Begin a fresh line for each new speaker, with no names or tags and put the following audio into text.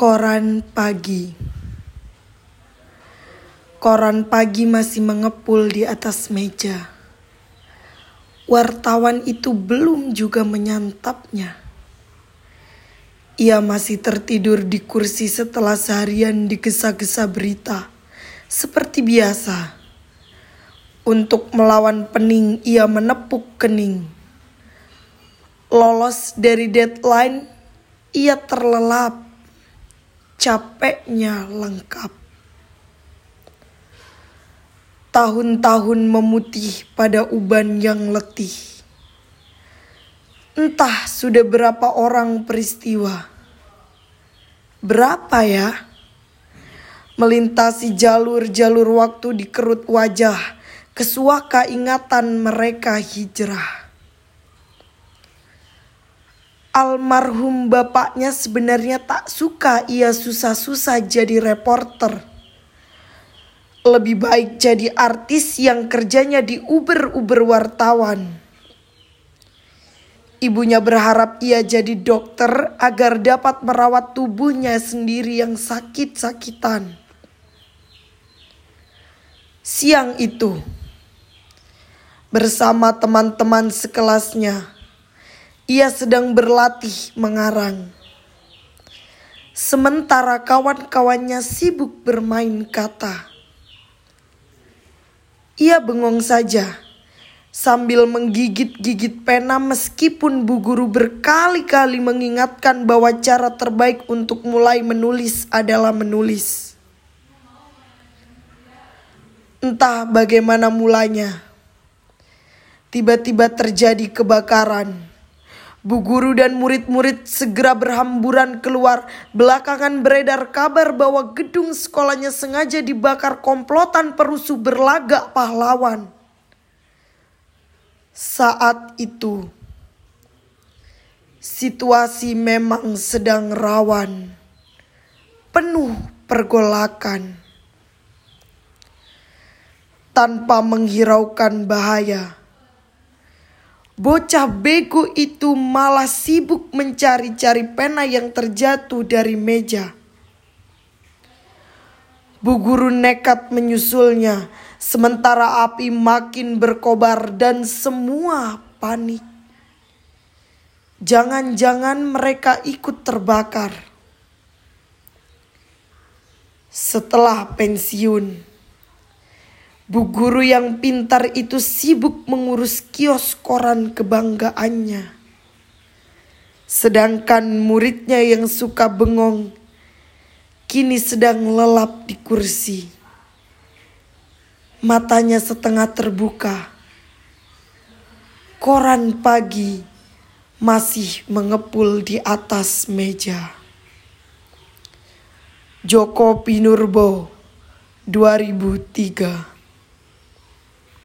Koran pagi Koran pagi masih mengepul di atas meja. Wartawan itu belum juga menyantapnya. Ia masih tertidur di kursi setelah seharian digesa-gesa berita. Seperti biasa. Untuk melawan pening, ia menepuk kening. Lolos dari deadline, ia terlelap capeknya lengkap. Tahun-tahun memutih pada uban yang letih. Entah sudah berapa orang peristiwa. Berapa ya? Melintasi jalur-jalur waktu di kerut wajah, kesuaka ingatan mereka hijrah. Almarhum bapaknya sebenarnya tak suka ia susah-susah jadi reporter. Lebih baik jadi artis yang kerjanya di uber-uber wartawan. Ibunya berharap ia jadi dokter agar dapat merawat tubuhnya sendiri yang sakit-sakitan. Siang itu, bersama teman-teman sekelasnya, ia sedang berlatih mengarang. Sementara kawan-kawannya sibuk bermain kata. Ia bengong saja sambil menggigit-gigit pena meskipun bu guru berkali-kali mengingatkan bahwa cara terbaik untuk mulai menulis adalah menulis. Entah bagaimana mulanya. Tiba-tiba terjadi kebakaran Bu guru dan murid-murid segera berhamburan keluar. Belakangan beredar kabar bahwa gedung sekolahnya sengaja dibakar komplotan perusuh berlagak pahlawan. Saat itu, situasi memang sedang rawan, penuh pergolakan. Tanpa menghiraukan bahaya Bocah bego itu malah sibuk mencari-cari pena yang terjatuh dari meja. Bu guru nekat menyusulnya, sementara api makin berkobar dan semua panik. Jangan-jangan mereka ikut terbakar. Setelah pensiun, Bu guru yang pintar itu sibuk mengurus kios koran kebanggaannya. Sedangkan muridnya yang suka bengong kini sedang lelap di kursi. Matanya setengah terbuka. Koran pagi masih mengepul di atas meja. Joko Pinurbo 2003